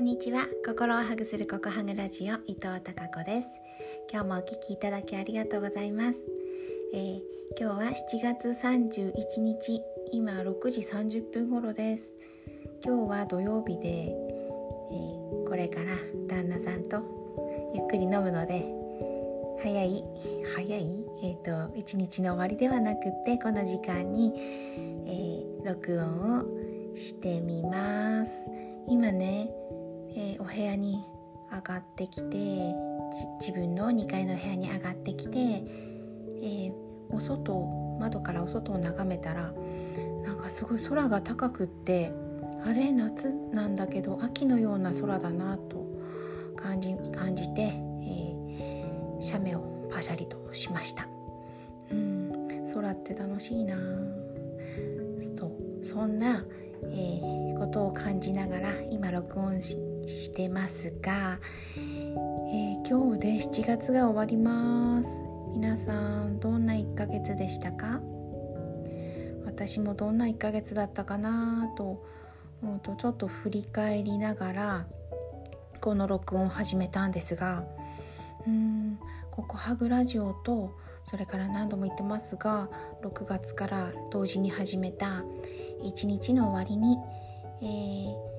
んにちは。心をハグするココハグラジオ伊藤孝子です。今日もお聞きいただきありがとうございます、えー、今日は7月31日今6時30分頃です。今日は土曜日で、えー、これから旦那さんとゆっくり飲むので早い早い？えっ、ー、と一日の終わりではなくってこの時間に、え録音をしてみます。今ねえー、お部屋に上がってきて自分の2階の部屋に上がってきて、えー、お外窓からお外を眺めたらなんかすごい空が高くってあれ夏なんだけど秋のような空だなと感じ感じて、えー、写メをパシャリとしました。空って楽しいな。とそんな、えー、ことを感じながら今録音してしてますが、えー、今日で7月が終わります。皆さんどんな1ヶ月でしたか？私もどんな1ヶ月だったかなと思うとちょっと振り返りながらこの録音を始めたんですがうんここハグラジオとそれから何度も言ってますが6月から同時に始めた一日の終わりに、えー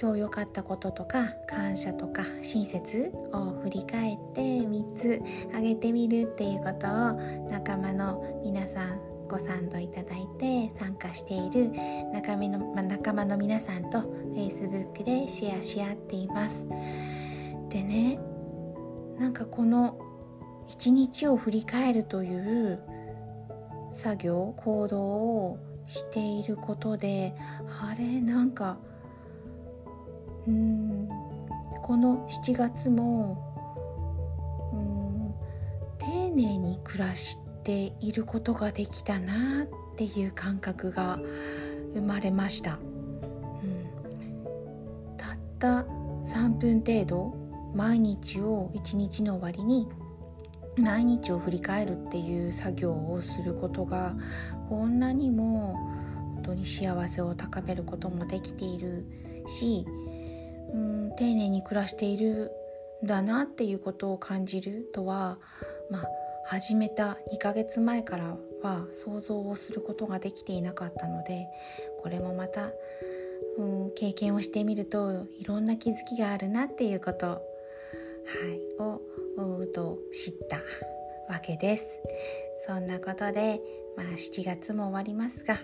今日良かったこととか感謝とか親切を振り返って3つ挙げてみるっていうことを仲間の皆さんご賛同いただいて参加している仲間の,、ま仲間の皆さんと Facebook でシェアし合っています。でねなんかこの一日を振り返るという作業行動をしていることであれなんかうん。この7月もうん。丁寧に暮らしていることができたなっていう感覚が生まれました、うん、たった3分程度毎日を一日の終わりに毎日を振り返るっていう作業をすることがこんなにも本当に幸せを高めることもできているしうん丁寧に暮らしているんだなっていうことを感じるとは、まあ、始めた2ヶ月前からは想像をすることができていなかったのでこれもまた、うん、経験をしてみるといろんな気づきがあるなっていうこと、はい、をうと知ったわけです。そんなことで、まあ、7月も終わりますが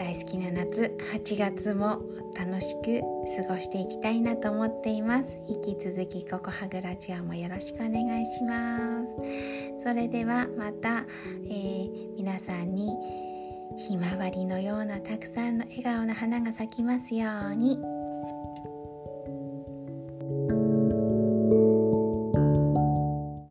大好きな夏8月も楽しく過ごしていきたいなと思っています。引き続きここハグラジオもよろしくお願いします。それではまた、えー、皆さんにひまわりのようなたくさんの笑顔の花が咲きますように。